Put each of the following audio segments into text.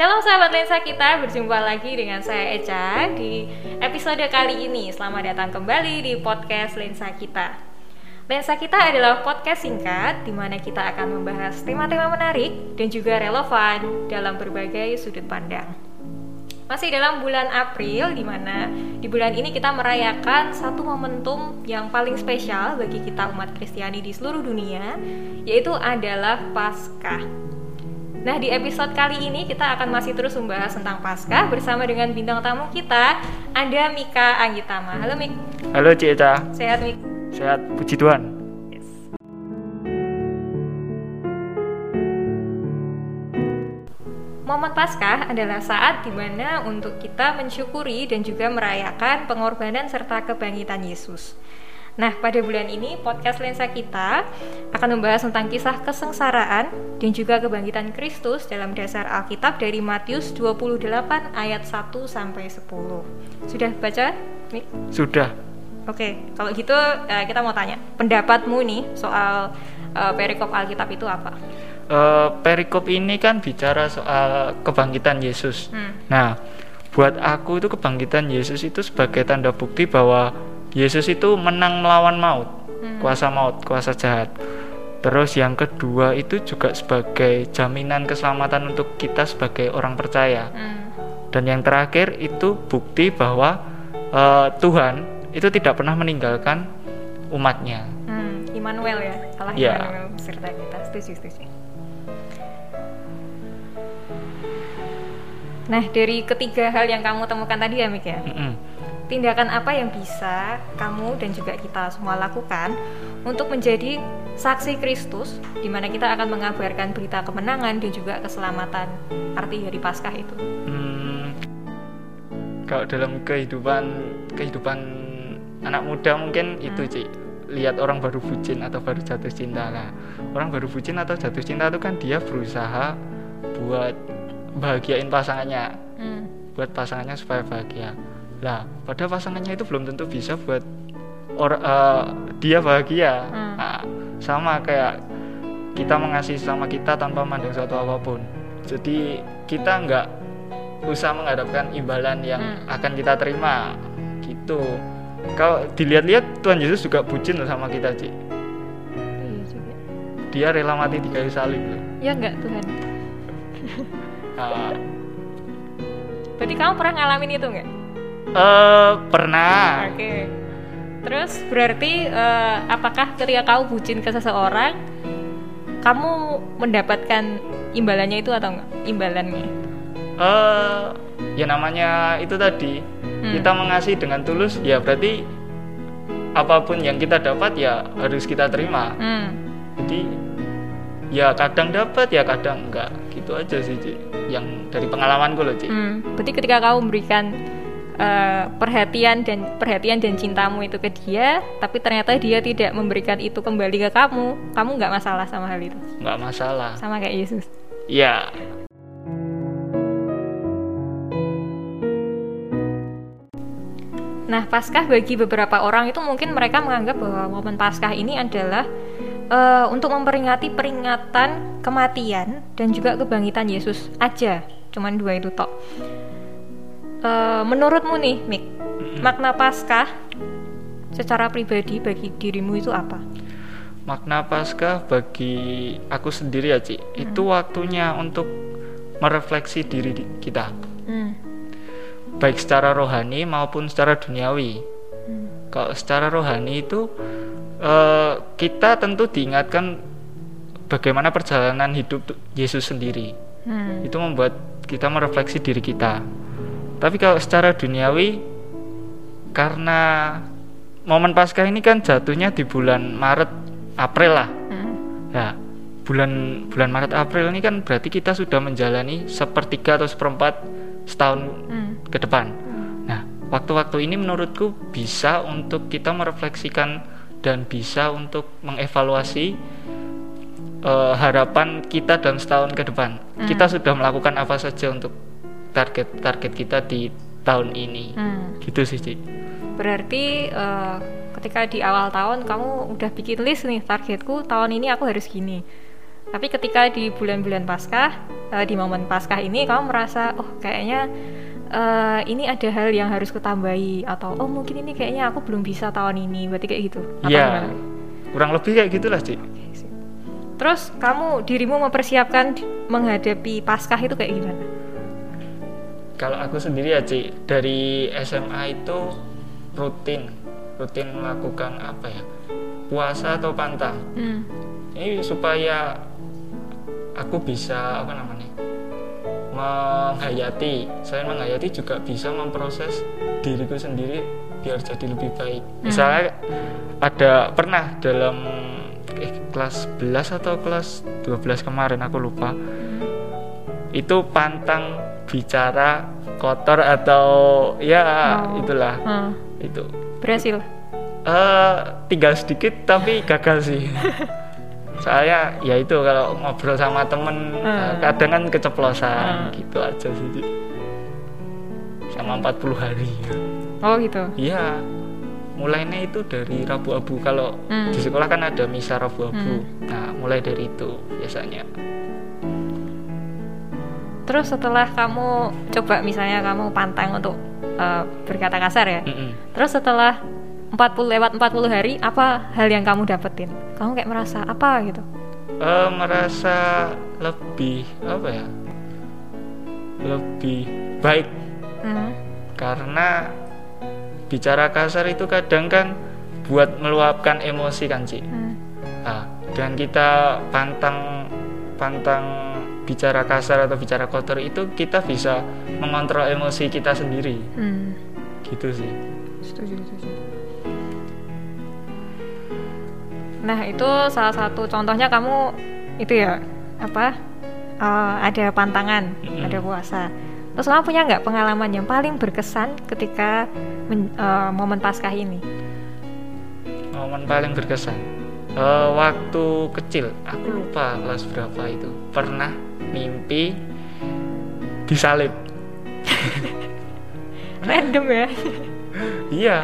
Shalom sahabat lensa kita, berjumpa lagi dengan saya Eca di episode kali ini. Selamat datang kembali di podcast Lensa Kita. Lensa Kita adalah podcast singkat di mana kita akan membahas tema-tema menarik dan juga relevan dalam berbagai sudut pandang. Masih dalam bulan April di mana di bulan ini kita merayakan satu momentum yang paling spesial bagi kita umat Kristiani di seluruh dunia, yaitu adalah Paskah. Nah, di episode kali ini kita akan masih terus membahas tentang Paskah bersama dengan bintang tamu kita, ada Mika Anggitama. Halo Mik. Halo Cik Eca. Sehat Mik? Sehat, puji Tuhan. Yes. Momen Paskah adalah saat di mana untuk kita mensyukuri dan juga merayakan pengorbanan serta kebangkitan Yesus. Nah, pada bulan ini podcast Lensa kita akan membahas tentang kisah kesengsaraan dan juga kebangkitan Kristus dalam dasar Alkitab dari Matius 28 ayat 1 sampai 10. Sudah baca? Nih? Sudah. Oke, kalau gitu uh, kita mau tanya, pendapatmu nih soal uh, perikop Alkitab itu apa? Uh, perikop ini kan bicara soal kebangkitan Yesus. Hmm. Nah, buat aku itu kebangkitan Yesus itu sebagai tanda bukti bahwa Yesus itu menang melawan maut, hmm. kuasa maut, kuasa jahat. Terus yang kedua itu juga sebagai jaminan keselamatan untuk kita sebagai orang percaya. Hmm. Dan yang terakhir itu bukti bahwa uh, Tuhan itu tidak pernah meninggalkan umatnya. Hmm. Immanuel ya, Allah Ya. Immanuel serta kita. Setuju, setuju. Nah, dari ketiga hal yang kamu temukan tadi ya, Mik ya. Mm-mm. Tindakan apa yang bisa kamu dan juga kita semua lakukan untuk menjadi saksi Kristus di mana kita akan mengabarkan berita kemenangan dan juga keselamatan arti hari Paskah itu. Hmm, kalau dalam kehidupan kehidupan anak muda mungkin itu Hmm. Ci lihat orang baru bucin atau baru jatuh cinta lah orang baru bucin atau jatuh cinta itu kan dia berusaha buat bahagiain pasangannya Hmm. buat pasangannya supaya bahagia lah pada pasangannya itu belum tentu bisa buat or eh, dia bahagia Hmm. Nah, sama kayak kita mengasihi sama kita tanpa memandang suatu apa pun jadi kita nggak usah mengharapkan imbalan yang Hmm. akan kita terima gitu kalau dilihat-lihat Tuhan Yesus juga bucin loh sama kita Ci Iya juga. dia rela mati di kayu salib loh Ya enggak Tuhan. Nah, Berarti kamu pernah ngalamin itu enggak? Eh pernah Oke. Terus berarti eh, apakah ketika kamu bucin ke seseorang kamu mendapatkan imbalannya itu atau enggak? Imbalannya. eh ya namanya itu tadi Hmm. kita mengasihi dengan tulus ya berarti apa pun yang kita dapat ya harus kita terima Hmm. jadi ya kadang dapat ya kadang enggak gitu aja sih Ci. yang dari pengalamanku loh Ci Hmm, berarti ketika kamu memberikan eh, perhatian dan perhatian dan cintamu itu ke dia, tapi ternyata dia tidak memberikan itu kembali ke kamu, kamu nggak masalah sama hal itu, nggak masalah sama kayak Yesus. ya Nah, Paskah bagi beberapa orang itu mungkin mereka menganggap bahwa momen Paskah ini adalah eh, untuk memperingati peringatan kematian dan juga kebangkitan Yesus aja, cuman dua itu tok. Eh, menurutmu nih, Mik, makna Paskah secara pribadi bagi dirimu itu apa? makna Paskah bagi aku sendiri ya Ci itu waktunya untuk merefleksi diri di- kita Hmm. baik secara rohani maupun secara duniawi Hmm. kalau secara rohani itu eh, kita tentu diingatkan bagaimana perjalanan hidup Yesus sendiri Hmm. itu membuat kita merefleksi diri kita tapi kalau secara duniawi karena momen Paskah ini kan jatuhnya di bulan Maret April lah Hmm. Nah, bulan bulan Maret April ini kan berarti kita sudah menjalani sepertiga atau seperempat setahun Hmm. ke depan. Nah, waktu-waktu ini menurutku bisa untuk kita merefleksikan dan bisa untuk mengevaluasi eh, harapan kita dalam setahun ke depan. Hmm. Kita sudah melakukan apa saja untuk target-target kita di tahun ini. Hmm. Gitu sih, Ci. Berarti eh, ketika di awal tahun kamu udah bikin list nih targetku tahun ini aku harus gini. Tapi ketika di bulan-bulan Paskah, uh, di momen Paskah ini kamu merasa, oh kayaknya uh, ini ada hal yang harus kutambahi atau oh mungkin ini kayaknya aku belum bisa tahun ini, berarti kayak gitu. Iya. Kurang lebih kayak gitulah, Cik. Terus kamu dirimu mempersiapkan menghadapi Paskah itu kayak gimana? Kalau aku sendiri ya, Cik, dari SMA itu rutin rutin melakukan apa ya? puasa atau pantang. Hmm. Ini supaya aku bisa apa namanya menghayati saya menghayati juga bisa memproses diriku sendiri biar jadi lebih baik hmm. misalnya ada pernah dalam eh, kelas 11 atau kelas 12 kemarin aku lupa hmm. itu pantang bicara kotor atau ya oh. itulah hmm. itu berhasil uh, tinggal sedikit tapi gagal sih saya ya itu kalau ngobrol sama temen hmm. kadang kan keceplosan hmm. gitu aja sih sama 40 hari oh gitu iya mulainya itu dari Rabu Abu kalau hmm. di sekolah kan ada misa Rabu Abu hmm. nah mulai dari itu biasanya terus setelah kamu coba misalnya kamu pantang untuk uh, berkata kasar ya mm -mm. terus setelah 40 lewat 40 hari apa hal yang kamu dapetin kamu kayak merasa apa gitu uh, merasa lebih apa ya lebih baik hmm. karena bicara kasar itu kadang kan buat meluapkan emosi kan sih hmm. nah, dan kita pantang pantang bicara kasar atau bicara kotor itu kita bisa mengontrol emosi kita sendiri hmm. gitu sih setuju setuju Nah itu salah satu contohnya kamu itu ya apa uh, ada pantangan, mm-hmm. ada puasa. Terus kamu punya nggak pengalaman yang paling berkesan ketika men, uh, momen Paskah ini? Momen paling berkesan uh, waktu kecil, aku lupa kelas berapa itu pernah mimpi disalib. Random ya? iya,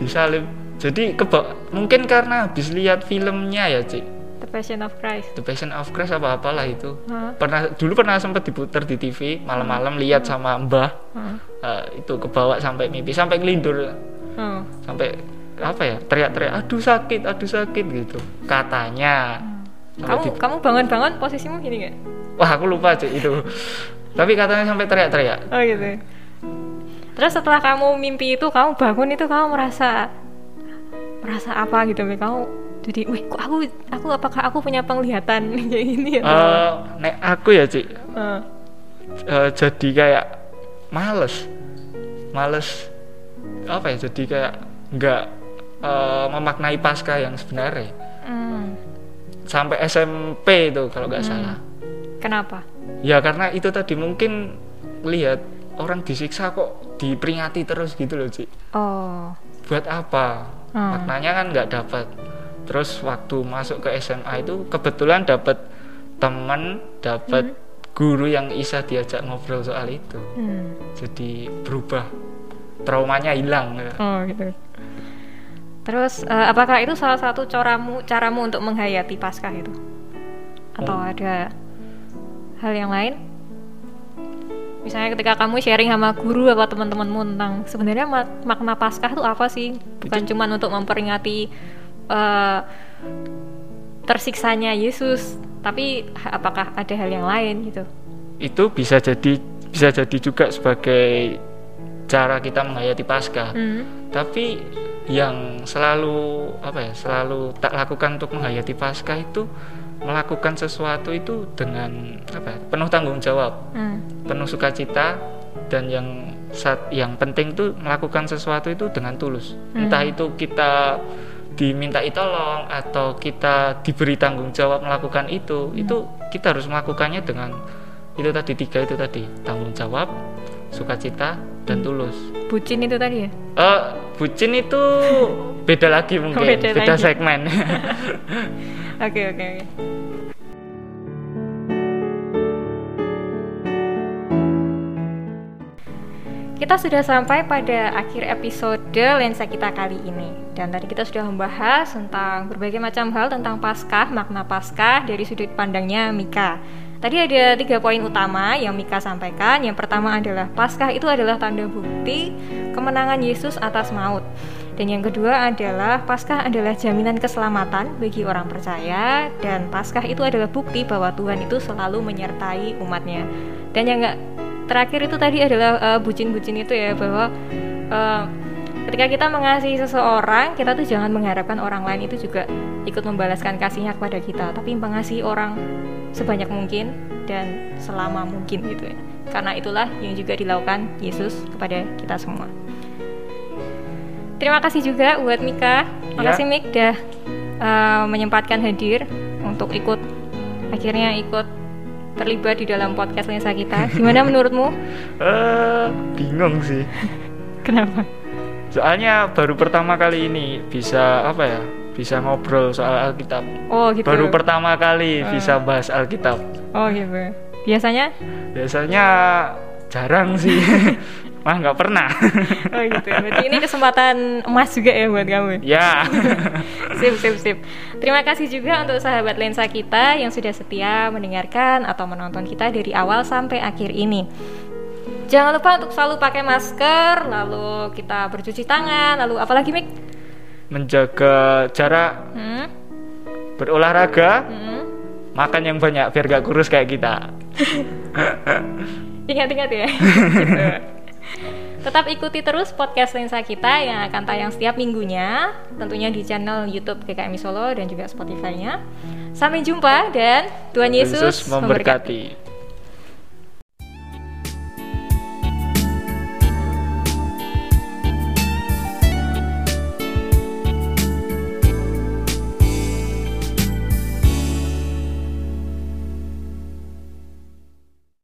disalib jadi keba mungkin karena habis lihat filmnya ya cik The Passion of Christ The Passion of Christ apa apalah itu huh? pernah dulu pernah sempat diputar di TV malam-malam lihat sama mbah huh? uh, itu kebawa sampai mimpi sampai ngelindur huh? sampai apa ya teriak-teriak aduh sakit aduh sakit gitu katanya hmm. kamu kamu bangun-bangun posisimu gini gak? Wah aku lupa cik itu. Tapi katanya sampai teriak-teriak. Oh gitu. Terus setelah kamu mimpi itu kamu bangun itu kamu merasa merasa apa gitu kamu jadi wih kok aku aku apakah aku punya penglihatan kayak gini ya uh, nek aku ya cik uh. Uh, jadi kayak males. Males apa ya jadi kayak nggak uh, memaknai pasca yang sebenarnya. Mm. sampai SMP itu kalau nggak mm. salah kenapa? Ya karena itu tadi mungkin lihat orang disiksa kok diperingati terus gitu loh cik. Oh. Buat apa? Hmm. maknanya kan nggak dapat. Terus waktu masuk ke SMA itu kebetulan dapat teman dapat hmm. guru yang bisa diajak ngobrol soal itu. Hmm. jadi berubah. Traumanya hilang. Oh gitu. Terus uh, apakah itu salah satu caramu caramu untuk menghayati pasca itu? Atau oh. ada hal yang lain. Misalnya ketika kamu sharing sama guru apa teman-temanmu tentang sebenarnya mak makna paskah itu apa sih? Bukan cuma untuk memperingati uh, tersiksanya Yesus tapi apakah ada hal yang lain gitu? Itu bisa jadi bisa jadi juga sebagai cara kita menghayati paskah. Hmm. tapi yang selalu apa ya selalu tak lakukan untuk menghayati paskah itu melakukan sesuatu itu dengan apa penuh tanggung jawab hmm. penuh sukacita dan yang saat yang penting tuh melakukan sesuatu itu dengan tulus hmm. entah itu kita diminta tolong atau kita diberi tanggung jawab melakukan itu hmm. itu kita harus melakukannya dengan itu tadi tiga itu tadi tanggung jawab sukacita dan hmm. tulus bucin itu tadi ya uh, bucin itu beda lagi mungkin beda, beda lagi. segmen oke oke oke kita sudah sampai pada akhir episode lensa kita kali ini. Dan tadi kita sudah membahas tentang berbagai macam hal tentang Paskah, makna Paskah dari sudut pandangnya Mika. Tadi ada tiga poin utama yang Mika sampaikan. Yang pertama adalah Paskah itu adalah tanda bukti kemenangan Yesus atas maut. Dan yang kedua adalah Paskah adalah jaminan keselamatan bagi orang percaya dan Paskah itu adalah bukti bahwa Tuhan itu selalu menyertai umatnya. Dan yang terakhir itu tadi adalah uh, bucin-bucin itu ya bahwa uh, ketika kita mengasihi seseorang kita tuh jangan mengharapkan orang lain itu juga ikut membalaskan kasihnya kepada kita tapi mengasihi orang sebanyak mungkin dan selama mungkin gitu ya karena itulah yang juga dilakukan Yesus kepada kita semua terima kasih juga buat Mika makasih ya. Mik dah uh, menyempatkan hadir untuk ikut akhirnya ikut terlibat di dalam podcast lensa kita. Gimana menurutmu? uh, bingung sih. Kenapa? Soalnya baru pertama kali ini bisa apa ya? Bisa ngobrol soal Alkitab. Oh gitu. Baru pertama kali uh. bisa bahas Alkitab. Oh gitu. Biasanya? Biasanya jarang sih. Wah nggak pernah. oh gitu. Ya. Berarti ini kesempatan emas juga ya buat kamu. Ya. sip sip sip. Terima kasih juga untuk sahabat lensa kita yang sudah setia mendengarkan atau menonton kita dari awal sampai akhir ini. Jangan lupa untuk selalu pakai masker, lalu kita bercuci tangan, lalu apalagi Mik? Menjaga jarak, hmm? berolahraga, hmm? makan yang banyak biar gak kurus kayak kita. Ingat-ingat ya. gitu. Tetap ikuti terus podcast lensa kita yang akan tayang setiap minggunya, tentunya di channel YouTube GKMI Solo dan juga Spotify-nya. Sampai jumpa dan Tuhan Yesus, Yesus memberkati. memberkati.